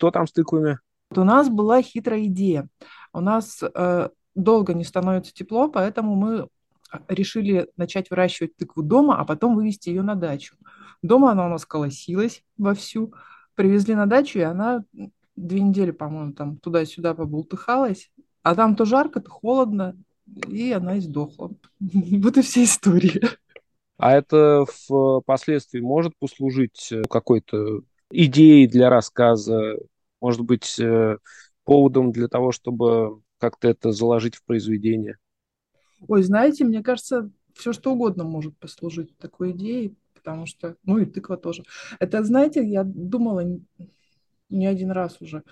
что там с тыквами? У нас была хитрая идея. У нас э, долго не становится тепло, поэтому мы решили начать выращивать тыкву дома, а потом вывести ее на дачу. Дома она у нас колосилась вовсю. Привезли на дачу, и она две недели, по-моему, там туда-сюда побултыхалась. А там то жарко, то холодно, и она издохла. Вот и вся история. А это впоследствии может послужить э, какой-то идеей для рассказа, может быть, э, поводом для того, чтобы как-то это заложить в произведение? Ой, знаете, мне кажется, все что угодно может послужить такой идеей, потому что, ну и тыква тоже. Это, знаете, я думала не один раз уже.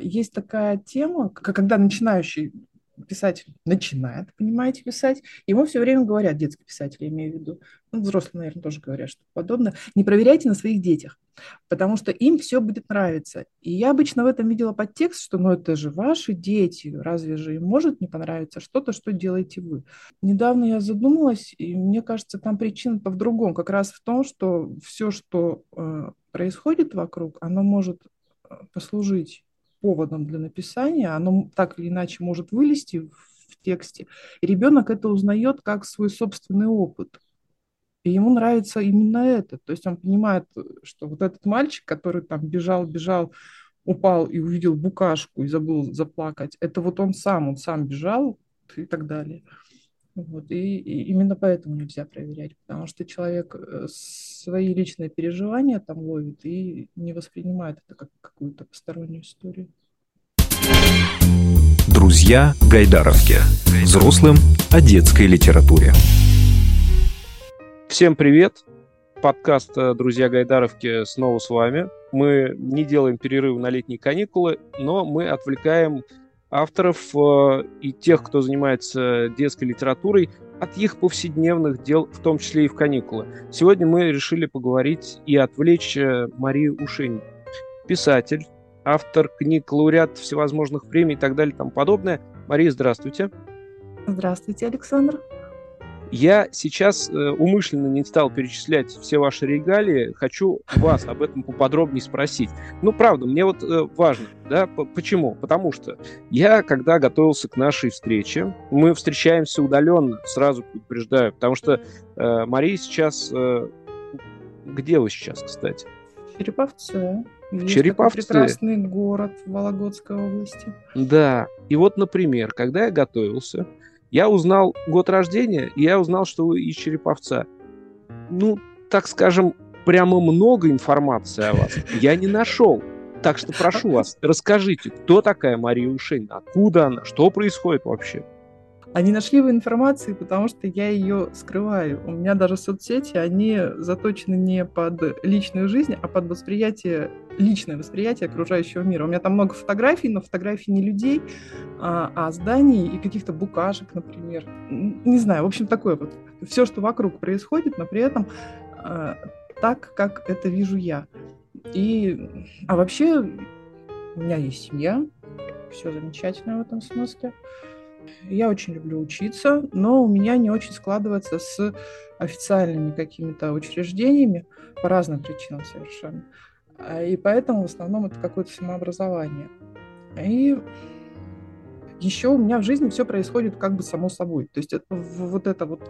Есть такая тема, когда начинающий писатель начинает, понимаете, писать, ему все время говорят, детский писатель, я имею в виду, ну, взрослые, наверное, тоже говорят что подобное, не проверяйте на своих детях, потому что им все будет нравиться. И я обычно в этом видела подтекст, что ну это же ваши дети, разве же им может не понравиться что-то, что делаете вы. Недавно я задумалась, и мне кажется, там причина-то в другом, как раз в том, что все, что э, происходит вокруг, оно может э, послужить поводом для написания, оно так или иначе может вылезти в тексте, и ребенок это узнает как свой собственный опыт. И ему нравится именно это. То есть он понимает, что вот этот мальчик, который там бежал, бежал, упал и увидел букашку и забыл заплакать, это вот он сам, он сам бежал и так далее. Вот. И, и именно поэтому нельзя проверять, потому что человек э, свои личные переживания там ловит и не воспринимает это как какую-то постороннюю историю. Друзья Гайдаровки. Взрослым о детской литературе. Всем привет! Подкаст э, «Друзья Гайдаровки» снова с вами. Мы не делаем перерыв на летние каникулы, но мы отвлекаем авторов э, и тех, кто занимается детской литературой, от их повседневных дел, в том числе и в каникулы. Сегодня мы решили поговорить и отвлечь э, Марию Ушинь, писатель, автор книг, лауреат всевозможных премий и так далее и тому подобное. Мария, здравствуйте. Здравствуйте, Александр. Я сейчас э, умышленно не стал перечислять все ваши регалии. Хочу вас об этом поподробнее спросить. Ну, правда, мне вот э, важно, да, почему? Потому что я, когда готовился к нашей встрече, мы встречаемся удаленно, сразу предупреждаю, потому что э, Мария сейчас... Э, где вы сейчас, кстати? Череповце. Есть Череповце. прекрасный город в Вологодской области. Да. И вот, например, когда я готовился, я узнал год рождения, и я узнал, что вы из Череповца. Ну, так скажем, прямо много информации о вас я не нашел. Так что прошу вас, расскажите, кто такая Мария Ушень, откуда она, что происходит вообще? Они нашли в информации, потому что я ее скрываю. У меня даже соцсети, они заточены не под личную жизнь, а под восприятие, личное восприятие окружающего мира. У меня там много фотографий, но фотографий не людей, а, а зданий и каких-то букашек, например. Не знаю, в общем, такое вот. Все, что вокруг происходит, но при этом а, так, как это вижу я. И, а вообще, у меня есть семья, все замечательно в этом смысле. Я очень люблю учиться, но у меня не очень складывается с официальными какими-то учреждениями по разным причинам совершенно. А, и поэтому в основном это какое-то самообразование. И еще у меня в жизни все происходит как бы само собой. То есть это, вот это вот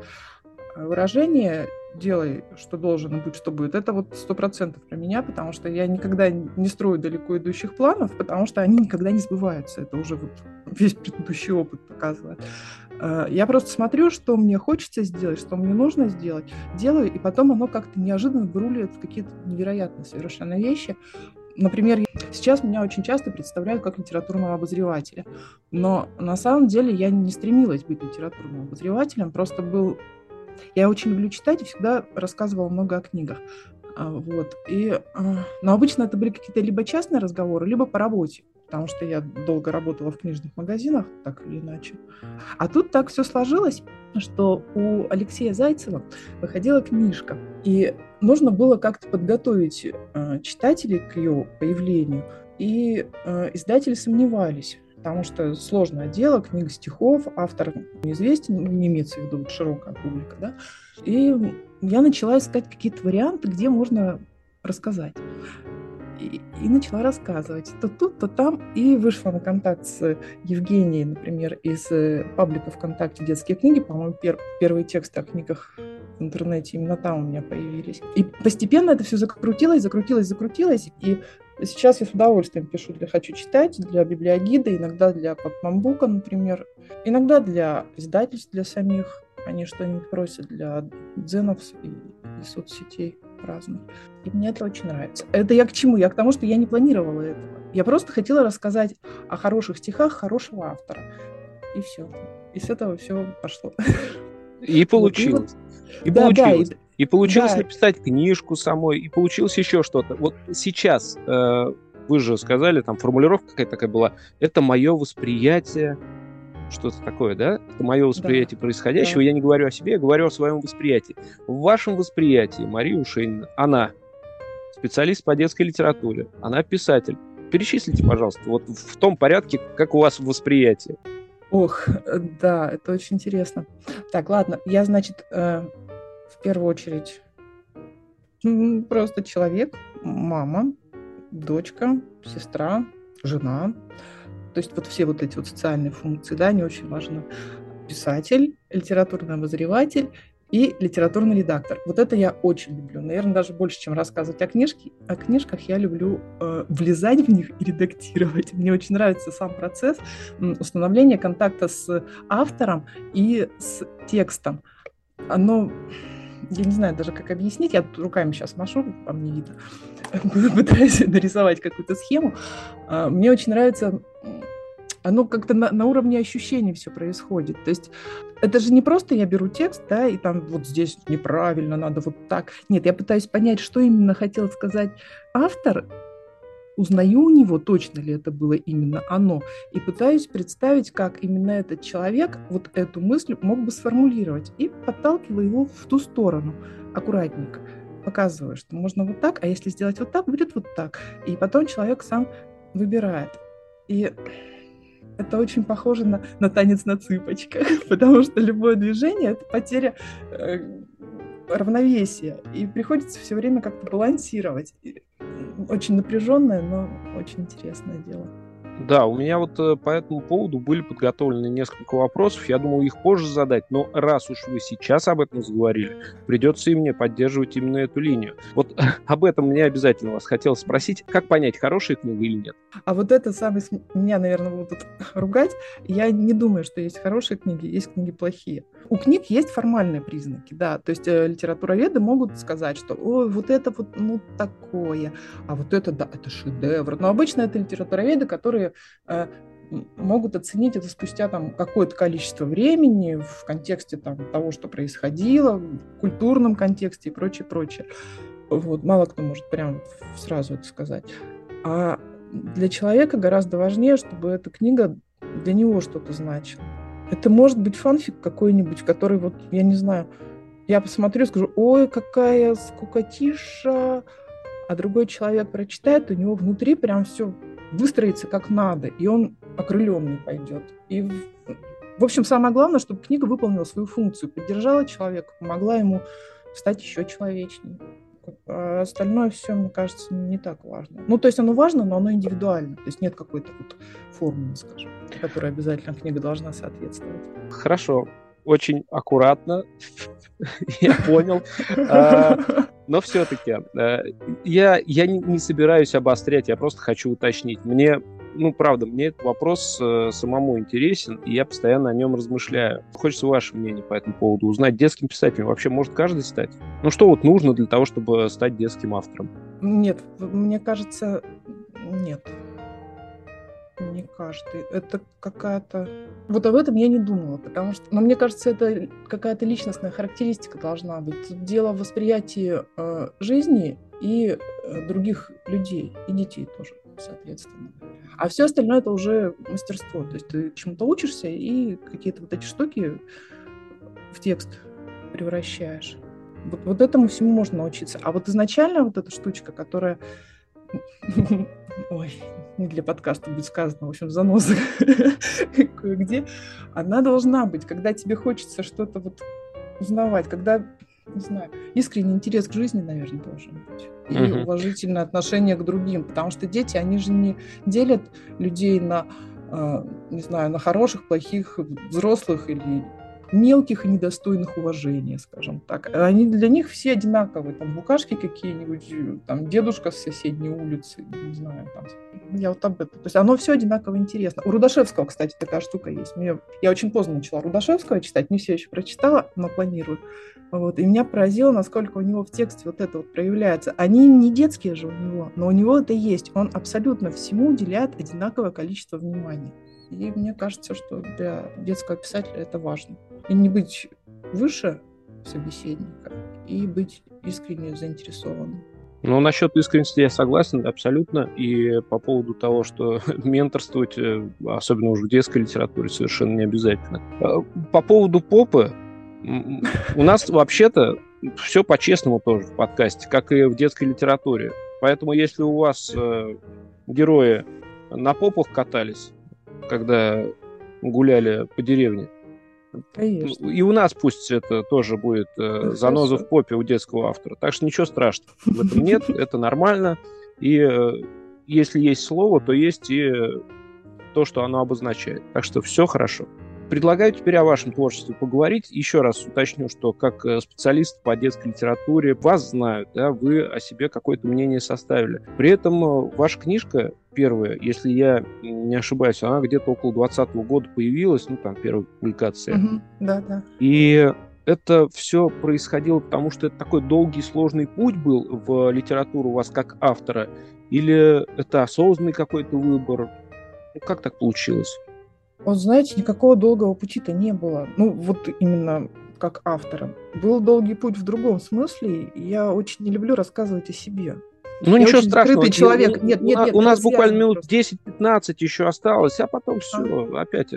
выражение «делай, что должен, быть, что будет», это вот сто процентов про меня, потому что я никогда не строю далеко идущих планов, потому что они никогда не сбываются. Это уже вот весь предыдущий опыт показывает. Э, я просто смотрю, что мне хочется сделать, что мне нужно сделать, делаю, и потом оно как-то неожиданно выруливает в какие-то невероятные совершенно вещи. Например, сейчас меня очень часто представляют как литературного обозревателя, но на самом деле я не стремилась быть литературным обозревателем, просто был я очень люблю читать и всегда рассказывала много о книгах. А, вот. И, а, но обычно это были какие-то либо частные разговоры, либо по работе, потому что я долго работала в книжных магазинах, так или иначе. А тут так все сложилось, что у Алексея Зайцева выходила книжка, и нужно было как-то подготовить а, читателей к ее появлению, и издатели сомневались, потому что сложное дело, книга стихов, автор неизвестен, не имеется в виду широкая публика, да, и я начала искать какие-то варианты, где можно рассказать. И, и начала рассказывать. То тут, то там. И вышла на контакт с Евгенией, например, из э, паблика ВКонтакте «Детские книги». По-моему, пер, первые тексты о книгах в интернете именно там у меня появились. И постепенно это все закрутилось, закрутилось, закрутилось. И сейчас я с удовольствием пишу для «Хочу читать», для библиогида, иногда для Папмамбука, например. Иногда для издательств, для самих. Они что-нибудь просят для дзенов и, и соцсетей разных. И мне это очень нравится. Это я к чему? Я к тому, что я не планировала этого. Я просто хотела рассказать о хороших стихах хорошего автора. И все. И с этого все пошло. И получилось. И да, получилось. Да, и... и получилось да. написать книжку самой, и получилось еще что-то. Вот сейчас э, вы же сказали, там формулировка какая-то такая была, это мое восприятие что-то такое, да? Это мое восприятие да. происходящего. Да. Я не говорю о себе, я говорю о своем восприятии. В вашем восприятии Мария Ушинина, она специалист по детской литературе, она писатель. Перечислите, пожалуйста, вот в том порядке, как у вас восприятие. Ох, да, это очень интересно. Так, ладно, я, значит, э, в первую очередь просто человек, мама, дочка, сестра, жена, то есть вот все вот эти вот социальные функции, да, они очень важны. Писатель, литературный обозреватель и литературный редактор. Вот это я очень люблю. Наверное, даже больше, чем рассказывать о книжке. О книжках я люблю э, влезать в них и редактировать. Мне очень нравится сам процесс установления контакта с автором и с текстом. Оно я не знаю даже, как объяснить, я тут руками сейчас машу, вам не видно, пытаюсь нарисовать какую-то схему. А, мне очень нравится оно как-то на, на уровне ощущений все происходит. То есть это же не просто я беру текст, да, и там вот здесь неправильно, надо вот так. Нет, я пытаюсь понять, что именно хотел сказать автор, узнаю у него, точно ли это было именно оно, и пытаюсь представить, как именно этот человек вот эту мысль мог бы сформулировать, и подталкиваю его в ту сторону аккуратненько показываю, что можно вот так, а если сделать вот так, будет вот так. И потом человек сам выбирает. И это очень похоже на, на танец на цыпочках, потому что любое движение — это потеря э, равновесия, и приходится все время как-то балансировать. Очень напряженное, но очень интересное дело. Да, у меня вот э, по этому поводу были подготовлены несколько вопросов. Я думал их позже задать, но раз уж вы сейчас об этом заговорили, придется и мне поддерживать именно эту линию. Вот об этом мне обязательно вас хотел спросить, как понять, хорошая книга или нет? А вот это самое... Меня, наверное, будут ругать. Я не думаю, что есть хорошие книги, есть книги плохие. У книг есть формальные признаки, да. То есть э, литературоведы могут сказать, что ой, вот это вот, ну, такое, а вот это, да, это шедевр. Но обычно это литературоведы, которые э, могут оценить это спустя там какое-то количество времени в контексте там, того, что происходило, в культурном контексте и прочее, прочее. Вот, мало кто может прям сразу это сказать. А для человека гораздо важнее, чтобы эта книга для него что-то значила. Это может быть фанфик какой-нибудь, который вот, я не знаю, я посмотрю и скажу, ой, какая скукотиша, а другой человек прочитает, у него внутри прям все выстроится как надо, и он окрыленный пойдет. И, в общем, самое главное, чтобы книга выполнила свою функцию, поддержала человека, помогла ему стать еще человечнее. А остальное все, мне кажется, не так важно. Ну, то есть оно важно, но оно индивидуально. То есть нет какой-то вот формулы, скажем которой обязательно книга должна соответствовать. Хорошо, очень аккуратно, я понял. Но все-таки э, я, я не собираюсь обострять, я просто хочу уточнить. Мне, ну, правда, мне этот вопрос э, самому интересен, и я постоянно о нем размышляю. Хочется ваше мнение по этому поводу узнать. Детским писателем вообще может каждый стать? Ну, что вот нужно для того, чтобы стать детским автором? Нет, мне кажется, нет не каждый. Это какая-то... Вот об этом я не думала, потому что... Но мне кажется, это какая-то личностная характеристика должна быть. дело в восприятии э, жизни и э, других людей, и детей тоже, соответственно. А все остальное это уже мастерство. То есть ты чему-то учишься и какие-то вот эти штуки в текст превращаешь. Вот, вот этому всему можно научиться. А вот изначально вот эта штучка, которая ой, не для подкаста будет сказано, в общем, заноза кое-где, она должна быть, когда тебе хочется что-то вот узнавать, когда, не знаю, искренний интерес к жизни, наверное, должен быть. и угу. уважительное отношение к другим, потому что дети, они же не делят людей на, э, не знаю, на хороших, плохих, взрослых или мелких и недостойных уважения, скажем так. Они для них все одинаковые, там букашки какие-нибудь, там дедушка с соседней улицы, не знаю, там. Я вот об этом. То есть оно все одинаково интересно. У Рудашевского, кстати, такая штука есть. Мне, я очень поздно начала Рудашевского читать, не все еще прочитала, но планирую. Вот, и меня поразило, насколько у него в тексте вот это вот проявляется. Они не детские же у него, но у него это есть. Он абсолютно всему уделяет одинаковое количество внимания. И мне кажется, что для детского писателя это важно. И не быть выше собеседника, и быть искренне заинтересованным. Ну, насчет искренности я согласен абсолютно. И по поводу того, что менторствовать, э, особенно уже в детской литературе, совершенно не обязательно. Э, по поводу попы, у нас вообще-то все по-честному тоже в подкасте, как и в детской литературе. Поэтому если у вас э, герои на попах катались, когда гуляли по деревне. Конечно. И у нас пусть это тоже будет э, заноза в попе у детского автора. Так что ничего страшного в этом нет, это нормально. И э, если есть слово, то есть и то, что оно обозначает. Так что все хорошо. Предлагаю теперь о вашем творчестве поговорить. Еще раз уточню, что как э, специалист по детской литературе вас знают, да, вы о себе какое-то мнение составили. При этом э, ваша книжка первая, если я не ошибаюсь, она где-то около 2020 года появилась, ну там первая публикация. Угу, да, да. И это все происходило потому, что это такой долгий сложный путь был в литературу у вас как автора, или это осознанный какой-то выбор? Ну, как так получилось? Вот знаете, никакого долгого пути-то не было. Ну, вот именно как автора. Был долгий путь в другом смысле, я очень не люблю рассказывать о себе. Ну, я ничего страшного. человек. Нет, нет, нет. У нас буквально минут 10-15 еще осталось, а потом все, а. опять... Э,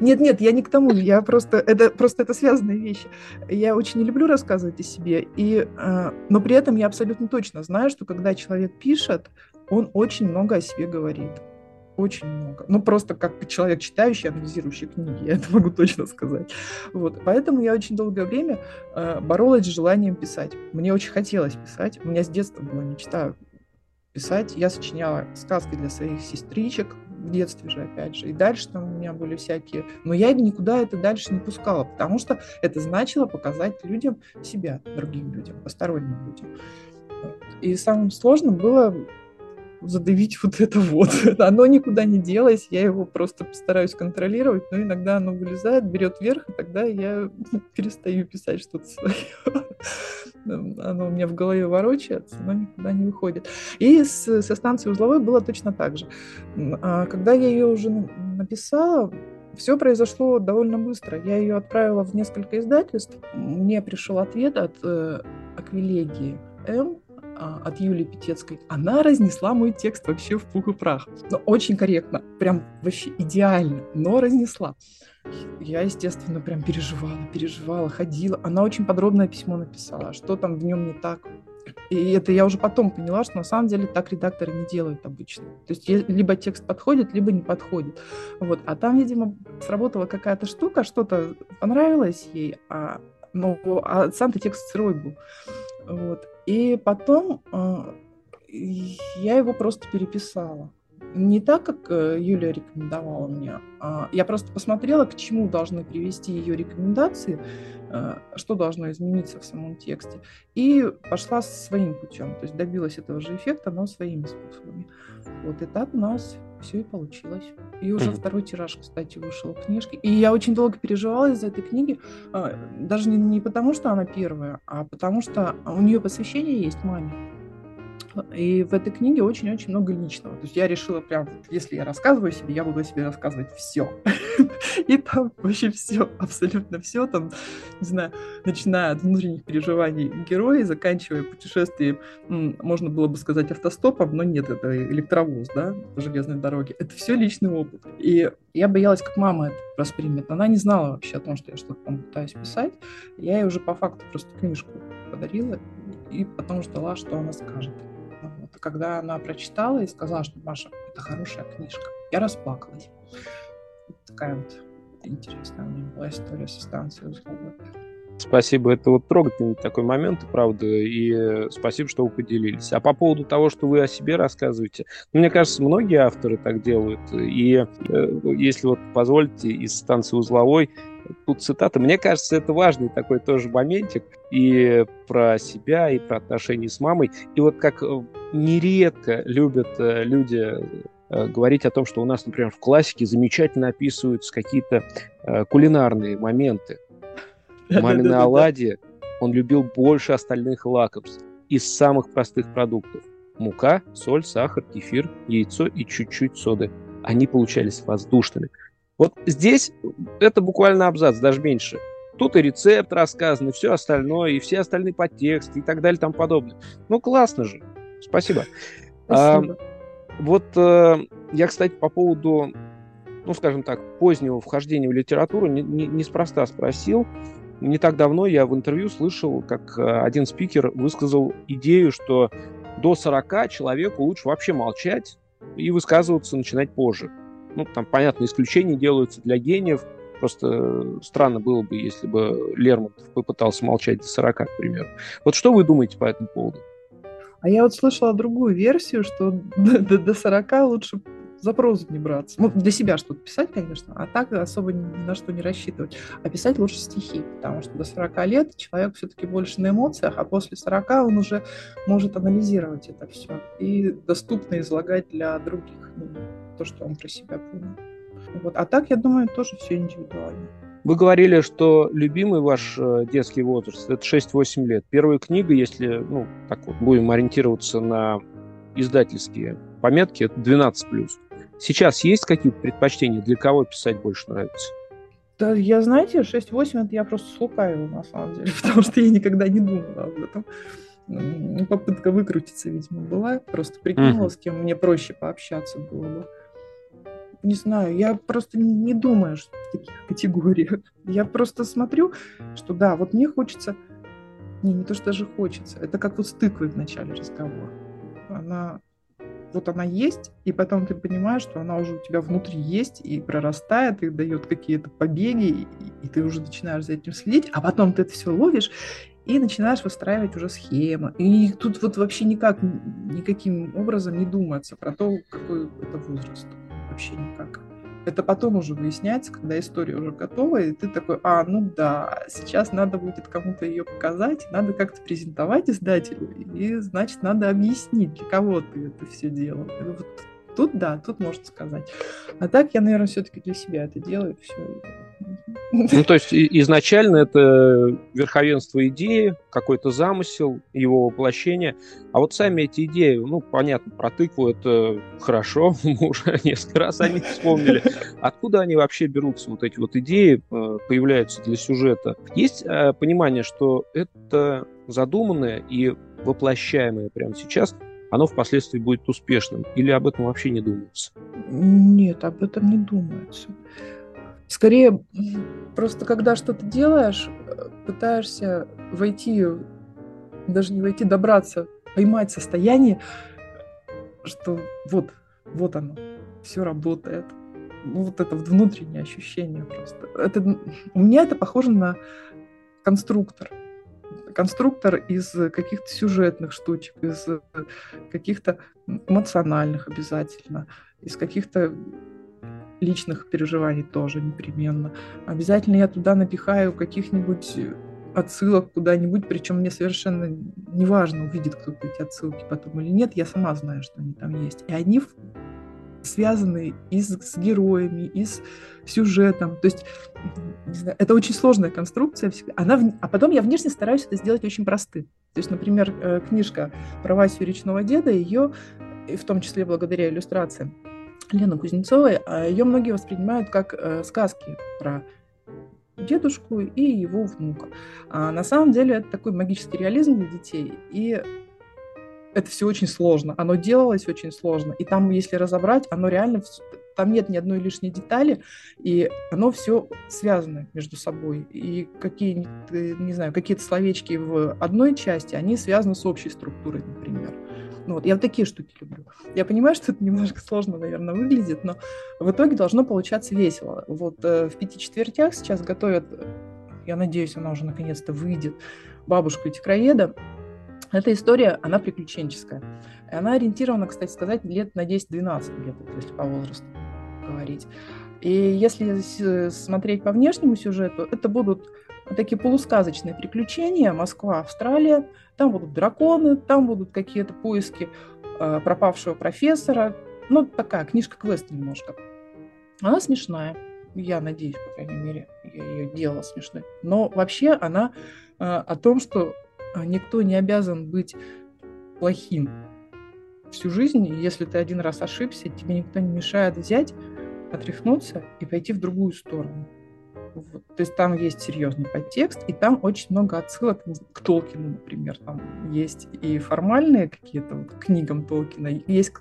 нет, нет, я не к тому. Я просто... Это просто это связанные вещи. Я очень не люблю рассказывать о себе, и, э, но при этом я абсолютно точно знаю, что когда человек пишет, он очень много о себе говорит очень много. Ну, просто как человек, читающий, анализирующий книги, я это могу точно сказать. Вот. Поэтому я очень долгое время э, боролась с желанием писать. Мне очень хотелось писать. У меня с детства была мечта писать. Я сочиняла сказки для своих сестричек в детстве же, опять же. И дальше там у меня были всякие... Но я никуда это дальше не пускала, потому что это значило показать людям себя, другим людям, посторонним людям. И самым сложным было задавить вот это вот. Оно никуда не делось, я его просто постараюсь контролировать, но иногда оно вылезает, берет вверх, и тогда я перестаю писать что-то свое. Оно у меня в голове ворочается, но никуда не выходит. И с, со станцией узловой было точно так же. А когда я ее уже написала, все произошло довольно быстро. Я ее отправила в несколько издательств. Мне пришел ответ от э, Аквилегии М, от Юлии Петецкой, она разнесла мой текст вообще в пух и прах. Но очень корректно, прям вообще идеально, но разнесла. Я, естественно, прям переживала, переживала, ходила. Она очень подробное письмо написала, что там в нем не так. И это я уже потом поняла, что на самом деле так редакторы не делают обычно. То есть либо текст подходит, либо не подходит. Вот. А там, видимо, сработала какая-то штука, что-то понравилось ей, а, но а сам-то текст сырой был. Вот. И потом э, я его просто переписала. Не так, как э, Юлия рекомендовала мне. А я просто посмотрела, к чему должны привести ее рекомендации, э, что должно измениться в самом тексте. И пошла своим путем. То есть добилась этого же эффекта, но своими способами. Вот и так у нас все и получилось. И уже mm-hmm. второй тираж, кстати, вышел книжки. И я очень долго переживала из-за этой книги, а, даже не, не потому, что она первая, а потому что у нее посвящение есть маме. И в этой книге очень-очень много личного. То есть я решила прям, если я рассказываю себе, я буду себе рассказывать все. И там вообще все, абсолютно все, там, не знаю, начиная от внутренних переживаний героя, заканчивая путешествием, можно было бы сказать автостопом, но нет, это электровоз, да, по железной дороге. Это все личный опыт. И я боялась, как мама это воспримет. Она не знала вообще о том, что я что-то там пытаюсь писать. Я ей уже по факту просто книжку подарила и потом ждала, что она скажет когда она прочитала и сказала, что Маша, это хорошая книжка, я расплакалась. Вот такая вот интересная у меня была история со станцией узловой. Спасибо, это вот трогательный такой момент, правда, и спасибо, что вы поделились. А по поводу того, что вы о себе рассказываете, ну, мне кажется, многие авторы так делают, и э, если вот позволите, из станции узловой тут цитата. Мне кажется, это важный такой тоже моментик и про себя, и про отношения с мамой. И вот как э, нередко любят э, люди э, говорить о том, что у нас, например, в классике замечательно описываются какие-то кулинарные моменты. Мамины оладьи он любил больше остальных лакомств из самых простых продуктов. Мука, соль, сахар, кефир, яйцо и чуть-чуть соды. Они получались воздушными. Вот здесь это буквально абзац, даже меньше. Тут и рецепт рассказан, и все остальное, и все остальные подтексты, и так далее, и тому подобное. Ну, классно же. Спасибо. Спасибо. А, вот э, я, кстати, по поводу, ну, скажем так, позднего вхождения в литературу не, не, неспроста спросил. Не так давно я в интервью слышал, как э, один спикер высказал идею, что до 40 человеку лучше вообще молчать и высказываться начинать позже. Ну, там, понятно, исключения делаются для гениев. Просто странно было бы, если бы Лермонтов попытался молчать до 40, к примеру. Вот что вы думаете по этому поводу? А я вот слышала другую версию, что до, до 40 лучше за прозу не браться. Ну, для себя что-то писать, конечно, а так особо ни на что не рассчитывать. А писать лучше стихи, потому что до 40 лет человек все-таки больше на эмоциях, а после 40 он уже может анализировать это все и доступно излагать для других то, что он про себя понял. Вот. А так, я думаю, тоже все индивидуально. Вы говорили, что любимый ваш э, детский возраст – это 6-8 лет. Первая книга, если ну, так вот, будем ориентироваться на издательские пометки, это 12+. Сейчас есть какие-то предпочтения? Для кого писать больше нравится? Да, я, знаете, 6-8 это я просто слукавила, на самом деле, потому что я никогда не думала об этом. Попытка выкрутиться, видимо, была. Просто прикинула, mm-hmm. с кем мне проще пообщаться было бы не знаю, я просто не думаю в таких категориях. Я просто смотрю, что да, вот мне хочется, не, не то, что даже хочется, это как вот с тыквой в начале разговора. Она, вот она есть, и потом ты понимаешь, что она уже у тебя внутри есть и прорастает, и дает какие-то побеги, и, и ты уже начинаешь за этим следить, а потом ты это все ловишь, и начинаешь выстраивать уже схемы. И тут вот вообще никак, никаким образом не думается про то, какой это возраст вообще никак. Это потом уже выясняется, когда история уже готова, и ты такой, а, ну да, сейчас надо будет кому-то ее показать, надо как-то презентовать издателю, и, значит, надо объяснить, для кого ты это все делал. Вот тут да, тут можно сказать. А так я, наверное, все-таки для себя это делаю, все, ну, то есть изначально это верховенство идеи, какой-то замысел, его воплощение. А вот сами эти идеи, ну, понятно, про тыкву это хорошо, мы уже несколько раз о них вспомнили. Откуда они вообще берутся, вот эти вот идеи, э, появляются для сюжета? Есть э, понимание, что это задуманное и воплощаемое прямо сейчас, оно впоследствии будет успешным? Или об этом вообще не думается? Нет, об этом не думается. Скорее, просто когда что-то делаешь, пытаешься войти, даже не войти, добраться, поймать состояние, что вот, вот оно, все работает. Ну, вот это внутреннее ощущение просто. Это, у меня это похоже на конструктор. Конструктор из каких-то сюжетных штучек, из каких-то эмоциональных обязательно, из каких-то личных переживаний тоже непременно. Обязательно я туда напихаю каких-нибудь отсылок куда-нибудь, причем мне совершенно не важно, увидит кто-то эти отсылки потом или нет, я сама знаю, что они там есть. И они связаны и с, с героями, и с сюжетом. То есть знаю, это очень сложная конструкция. Она, а потом я внешне стараюсь это сделать очень простым. То есть, например, э, книжка про Васю речного деда, ее, в том числе благодаря иллюстрациям, Лены Кузнецовой, а ее многие воспринимают как э, сказки про дедушку и его внука. А на самом деле это такой магический реализм для детей, и это все очень сложно. Оно делалось очень сложно. И там, если разобрать, оно реально... Там нет ни одной лишней детали, и оно все связано между собой. И какие, не знаю, какие-то словечки в одной части, они связаны с общей структурой, например. Ну, вот я вот такие штуки люблю. Я понимаю, что это немножко сложно, наверное, выглядит, но в итоге должно получаться весело. Вот э, в пяти четвертях сейчас готовят я надеюсь, она уже наконец-то выйдет, «Бабушка и тигроеда», эта история, она приключенческая. И она ориентирована, кстати сказать, лет на 10-12 лет, если по возрасту говорить. И если смотреть по внешнему сюжету, это будут такие полусказочные приключения. Москва, Австралия. Там будут драконы, там будут какие-то поиски э, пропавшего профессора. Ну, такая книжка-квест немножко. Она смешная. Я надеюсь, по крайней мере, я ее делала смешной. Но вообще она э, о том, что э, никто не обязан быть плохим всю жизнь. Если ты один раз ошибся, тебе никто не мешает взять, отряхнуться и пойти в другую сторону. То есть там есть серьезный подтекст, и там очень много отсылок к Толкину, например. Там есть и формальные какие-то вот, книгам Толкина, есть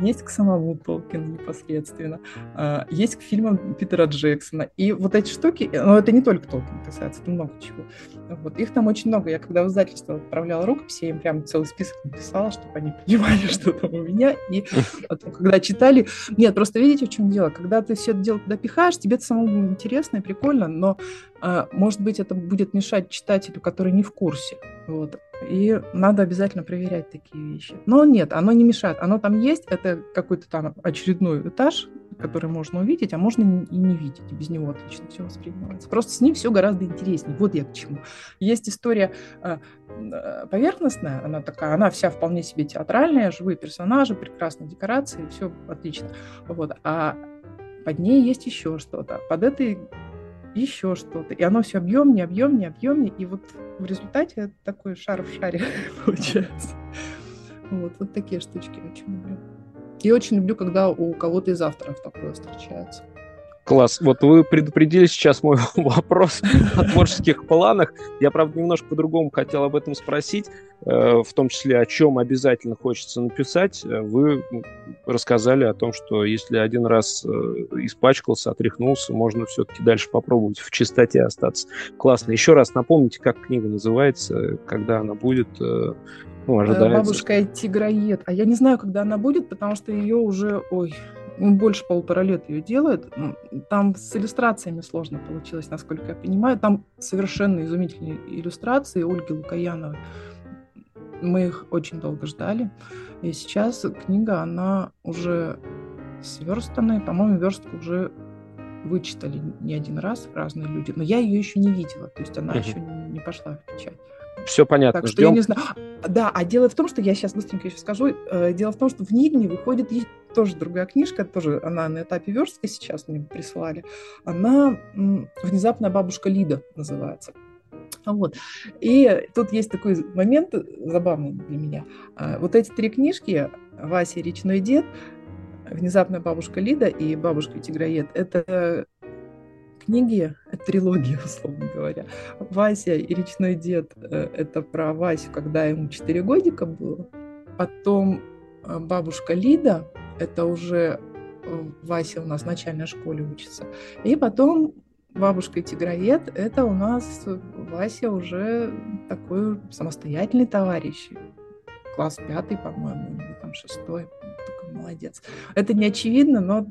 есть к самому Толкину непосредственно, а, есть к фильмам Питера Джексона. И вот эти штуки, но это не только Толкин касается, это много чего. Вот. Их там очень много. Я когда в издательство отправляла рукописи, я им прям целый список написала, чтобы они понимали, что там у меня. И потом, когда читали... Нет, просто видите, в чем дело? Когда ты все это дело туда пихаешь, тебе это самому интересно и прикольно, но, может быть, это будет мешать читателю, который не в курсе. Вот. И надо обязательно проверять такие вещи. Но нет, оно не мешает. Оно там есть, это какой-то там очередной этаж, который можно увидеть, а можно и не видеть. И без него отлично все воспринимается. Просто с ним все гораздо интереснее. Вот я к чему. Есть история э, э, поверхностная, она такая, она вся вполне себе театральная, живые персонажи, прекрасные декорации, все отлично. Вот. А под ней есть еще что-то. Под этой еще что-то. И оно все объемнее, объемнее, объемнее. И вот в результате такой шар в шаре получается. Вот, вот такие штучки очень люблю. И очень люблю, когда у кого-то из авторов такое встречается. Класс. Вот вы предупредили сейчас мой вопрос о творческих планах. Я, правда, немножко по-другому хотел об этом спросить, э, в том числе о чем обязательно хочется написать. Э, вы рассказали о том, что если один раз э, испачкался, отряхнулся, можно все-таки дальше попробовать в чистоте остаться. Классно. Еще раз напомните, как книга называется, когда она будет. Ну, ожидается. Бабушка тигроед. А я не знаю, когда она будет, потому что ее уже, ой, больше полутора лет ее делает. Там с иллюстрациями сложно получилось, насколько я понимаю. Там совершенно изумительные иллюстрации Ольги Лукаяновой. Мы их очень долго ждали. И сейчас книга, она уже сверстанная. По-моему, верстку уже вычитали не один раз разные люди. Но я ее еще не видела. То есть она еще не пошла в печать. Все понятно. Так что Ждем. я не знаю. Да, а дело в том, что я сейчас быстренько еще скажу. Э, дело в том, что в Нигме выходит тоже другая книжка, тоже она на этапе верстки сейчас мне прислали. Она «Внезапная бабушка Лида» называется. Вот. И тут есть такой момент забавный для меня. А, вот эти три книжки «Вася речной дед», «Внезапная бабушка Лида» и «Бабушка тигроед» — это книги, это трилогия, условно говоря. Вася и речной дед э, — это про Васю, когда ему 4 годика было. Потом э, бабушка Лида это уже э, Вася у нас в начальной школе учится. И потом бабушка тигроед, это у нас Вася уже такой самостоятельный товарищ. Класс пятый, по-моему, или там шестой. Такой молодец. Это не очевидно, но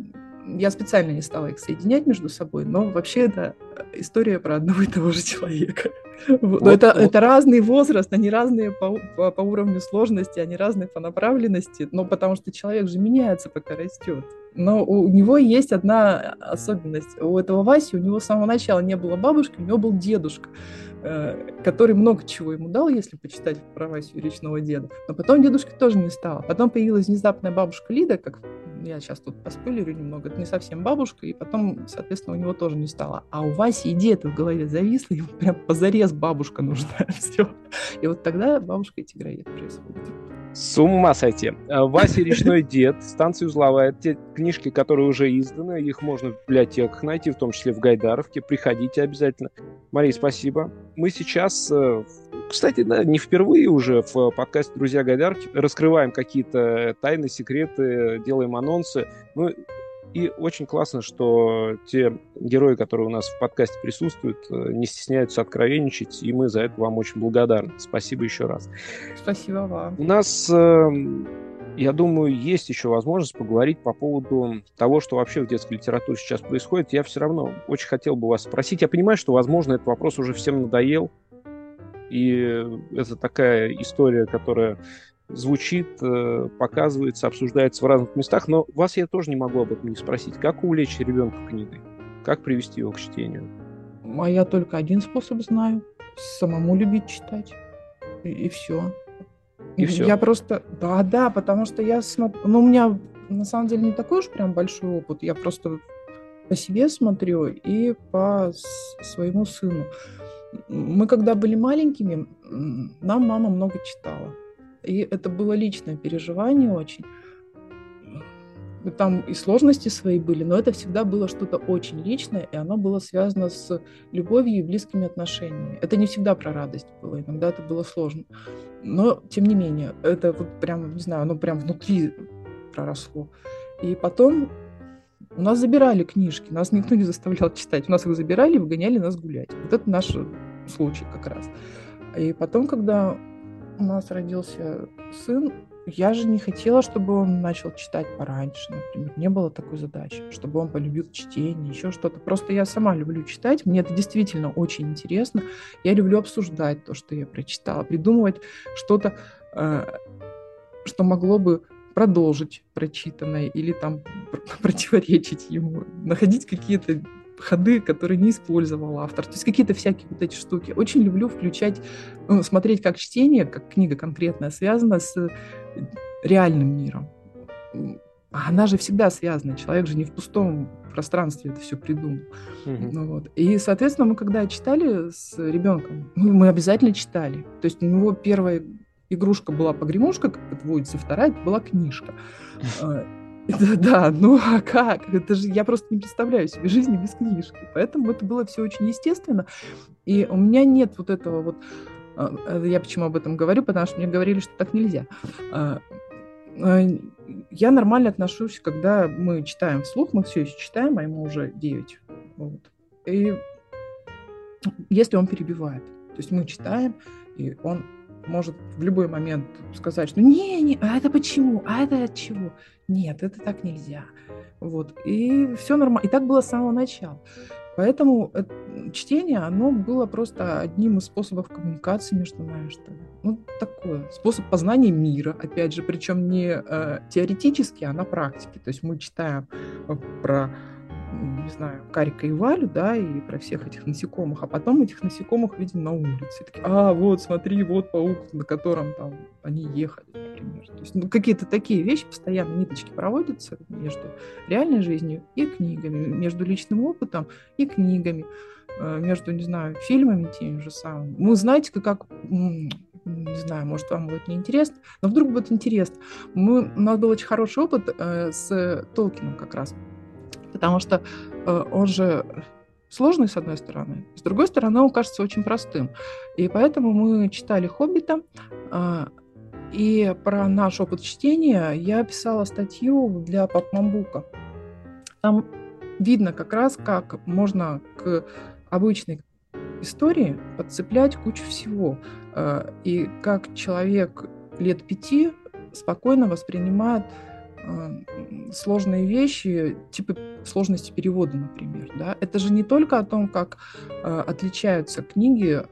я специально не стала их соединять между собой, но вообще это история про одного и того же человека. Вот, Но это, вот. это разный возраст, они разные по, по, по уровню сложности, они разные по направленности, но потому что человек же меняется, пока растет. Но у него есть одна особенность. У этого Васи, у него с самого начала не было бабушки, у него был дедушка, э, который много чего ему дал, если почитать про Васю речного деда. Но потом дедушки тоже не стало. Потом появилась внезапная бабушка Лида, как я сейчас тут поспойлерю немного, это не совсем бабушка, и потом, соответственно, у него тоже не стало. А у Васи идея в голове зависла, ему прям позарез бабушка нужна, все. И вот тогда бабушка и тигроед происходит. С ума сойти. А, Вася Речной Дед, станция узловая. Те книжки, которые уже изданы, их можно в библиотеках найти, в том числе в Гайдаровке. Приходите обязательно. Мария, спасибо. Мы сейчас, э, кстати, да, не впервые уже в подкасте «Друзья Гайдаровки» раскрываем какие-то тайны, секреты, делаем анонсы. Ну, и очень классно, что те герои, которые у нас в подкасте присутствуют, э, не стесняются откровенничать, и мы за это вам очень благодарны. Спасибо еще раз. Спасибо вам. У нас э, я думаю, есть еще возможность поговорить по поводу того, что вообще в детской литературе сейчас происходит. Я все равно очень хотел бы вас спросить. Я понимаю, что, возможно, этот вопрос уже всем надоел. И это такая история, которая звучит, э, показывается, обсуждается в разных местах. Но вас я тоже не могу об этом не спросить. Как увлечь ребенка книгой? Как привести его к чтению? А я только один способ знаю. Самому любить читать. И, и все. И все. Я просто... Да, да, потому что я смотрю... Ну, у меня на самом деле не такой уж прям большой опыт. Я просто по себе смотрю и по своему сыну. Мы когда были маленькими, нам мама много читала. И это было личное переживание очень там и сложности свои были, но это всегда было что-то очень личное, и оно было связано с любовью и близкими отношениями. Это не всегда про радость было, иногда это было сложно. Но, тем не менее, это вот прям, не знаю, оно прям внутри проросло. И потом у нас забирали книжки, нас никто не заставлял читать. У нас их забирали и выгоняли нас гулять. Вот это наш случай как раз. И потом, когда у нас родился сын, я же не хотела, чтобы он начал читать пораньше, например. Не было такой задачи, чтобы он полюбил чтение, еще что-то. Просто я сама люблю читать, мне это действительно очень интересно. Я люблю обсуждать то, что я прочитала, придумывать что-то, э, что могло бы продолжить прочитанное или там противоречить ему, находить какие-то ходы, которые не использовал автор. То есть какие-то всякие вот эти штуки. Очень люблю включать, ну, смотреть как чтение, как книга конкретная, связана с реальным миром. А она же всегда связана. Человек же не в пустом пространстве это все придумал. Угу. Ну, вот. И, соответственно, мы когда читали с ребенком, ну, мы обязательно читали. То есть у него первая игрушка была погремушка, как это водится, вторая была книжка. Да, да, ну а как? Это же я просто не представляю себе жизни без книжки. Поэтому это было все очень естественно. И у меня нет вот этого вот а, э, я почему об этом говорю, потому что мне говорили, что так нельзя. А, а, я нормально отношусь, когда мы читаем вслух, мы все еще читаем, а ему уже 9. Вот. И если он перебивает, то есть мы читаем, и он может в любой момент сказать, что не, не, а это почему, а это от чего? Нет, это так нельзя. Вот. И все нормально. И так было с самого начала. Поэтому чтение, оно было просто одним из способов коммуникации между нами, что ли. Ну, такое. Способ познания мира, опять же, причем не э, теоретически, а на практике. То есть мы читаем э, про не знаю, Карика и Валю, да, и про всех этих насекомых, а потом этих насекомых видим на улице. Такие, а, вот, смотри, вот паук, на котором там они ехали, например. То есть, ну, какие-то такие вещи, постоянно ниточки проводятся между реальной жизнью и книгами, между личным опытом и книгами, э, между, не знаю, фильмами теми же самыми. Мы, знаете, как, не знаю, может, вам будет неинтересно, но вдруг будет интересно. Мы, у нас был очень хороший опыт э, с Толкином как раз потому что э, он же сложный, с одной стороны, с другой стороны, он кажется очень простым. И поэтому мы читали «Хоббита», э, и про наш опыт чтения я писала статью для Папмамбука. Там видно как раз, как можно к обычной истории подцеплять кучу всего. Э, и как человек лет пяти спокойно воспринимает сложные вещи, типа сложности перевода, например. Да? Это же не только о том, как э, отличаются книги,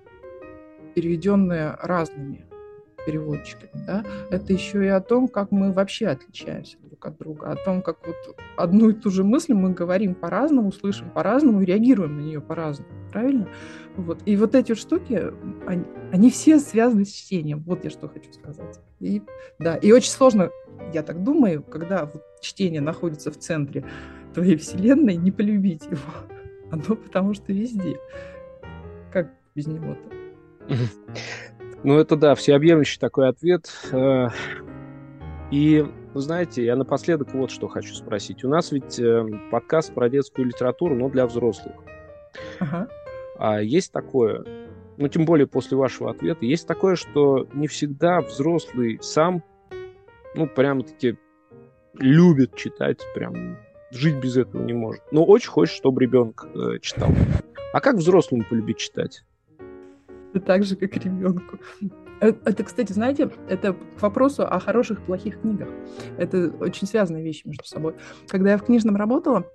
переведенные разными переводчиками. Да? Это еще и о том, как мы вообще отличаемся друг от друга, о том, как вот одну и ту же мысль мы говорим по-разному, слышим по-разному и реагируем на нее по-разному. Правильно? Вот. И вот эти штуки, они, они все связаны с чтением. Вот я что хочу сказать. И, да, и очень сложно, я так думаю, когда вот чтение находится в центре твоей вселенной, не полюбить его. Оно потому что везде. Как без него-то? Ну, это да, всеобъемлющий такой ответ. Э, и, вы знаете, я напоследок вот что хочу спросить. У нас ведь э, подкаст про детскую литературу, но для взрослых. Ага. А есть такое, ну, тем более после вашего ответа, есть такое, что не всегда взрослый сам, ну, прямо-таки любит читать, прям жить без этого не может. Но очень хочет, чтобы ребенок э, читал. А как взрослому полюбить читать? так же, как ребенку. Э, это, кстати, знаете, это к вопросу о хороших и плохих книгах. Это очень связанные вещи между собой. Когда я в книжном работала,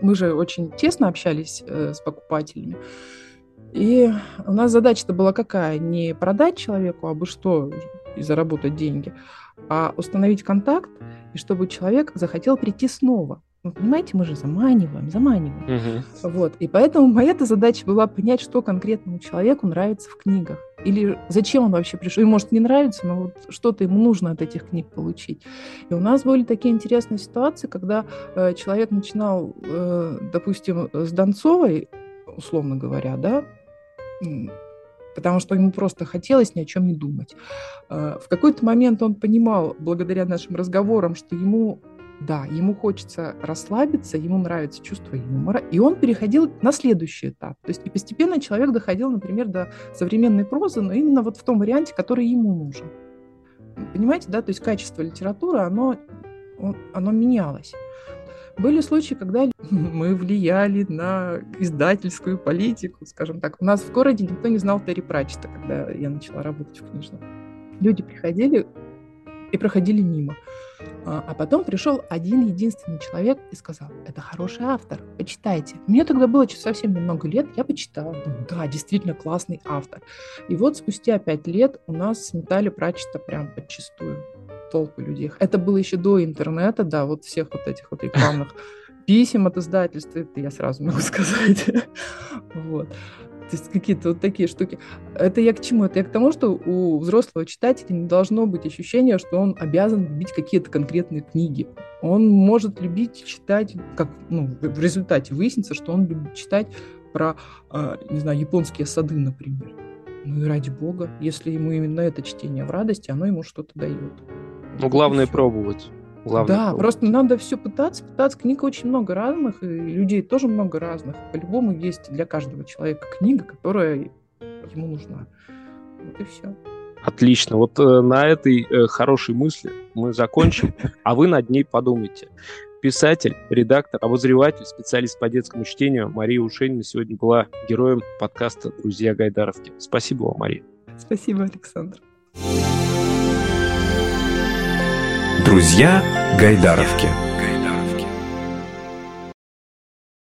мы же очень тесно общались э, с покупателями. И у нас задача-то была какая? Не продать человеку, а бы что, и заработать деньги, а установить контакт, и чтобы человек захотел прийти снова. Вы понимаете, мы же заманиваем, заманиваем. Угу. Вот. И поэтому моя задача была понять, что конкретному человеку нравится в книгах. Или зачем он вообще пришел. И может не нравится, но вот что-то ему нужно от этих книг получить. И у нас были такие интересные ситуации, когда э, человек начинал, э, допустим, с Донцовой, условно говоря, да, потому что ему просто хотелось ни о чем не думать. Э, в какой-то момент он понимал, благодаря нашим разговорам, что ему да, ему хочется расслабиться, ему нравится чувство юмора, и он переходил на следующий этап. То есть и постепенно человек доходил, например, до современной прозы, но именно вот в том варианте, который ему нужен. Понимаете, да, то есть качество литературы, оно, оно менялось. Были случаи, когда мы влияли на издательскую политику, скажем так. У нас в городе никто не знал Терри Пратчета, когда я начала работать в книжном. Люди приходили и проходили мимо. А, а потом пришел один единственный человек и сказал, это хороший автор, почитайте. Мне тогда было совсем немного лет, я почитала. Думаю, да, действительно классный автор. И вот спустя пять лет у нас сметали Пратчета прям подчистую толпы людей. Это было еще до интернета, да, вот всех вот этих вот рекламных писем от издательства, это я сразу могу сказать. вот. То есть какие-то вот такие штуки. Это я к чему? Это я к тому, что у взрослого читателя не должно быть ощущения, что он обязан любить какие-то конкретные книги. Он может любить читать, как ну, в результате выяснится, что он любит читать про, а, не знаю, японские сады, например. Ну и ради бога, если ему именно это чтение в радости, оно ему что-то дает. Ну, главное пробовать. Главное да, просто надо все пытаться, пытаться. Книг очень много разных, и людей тоже много разных. По-любому есть для каждого человека книга, которая ему нужна. Вот и все. Отлично. Вот э, на этой э, хорошей мысли мы закончим, а вы над ней подумайте. Писатель, редактор, обозреватель, специалист по детскому чтению Мария Ушенина сегодня была героем подкаста «Друзья Гайдаровки». Спасибо вам, Мария. Спасибо, Александр. Друзья Гайдаровки.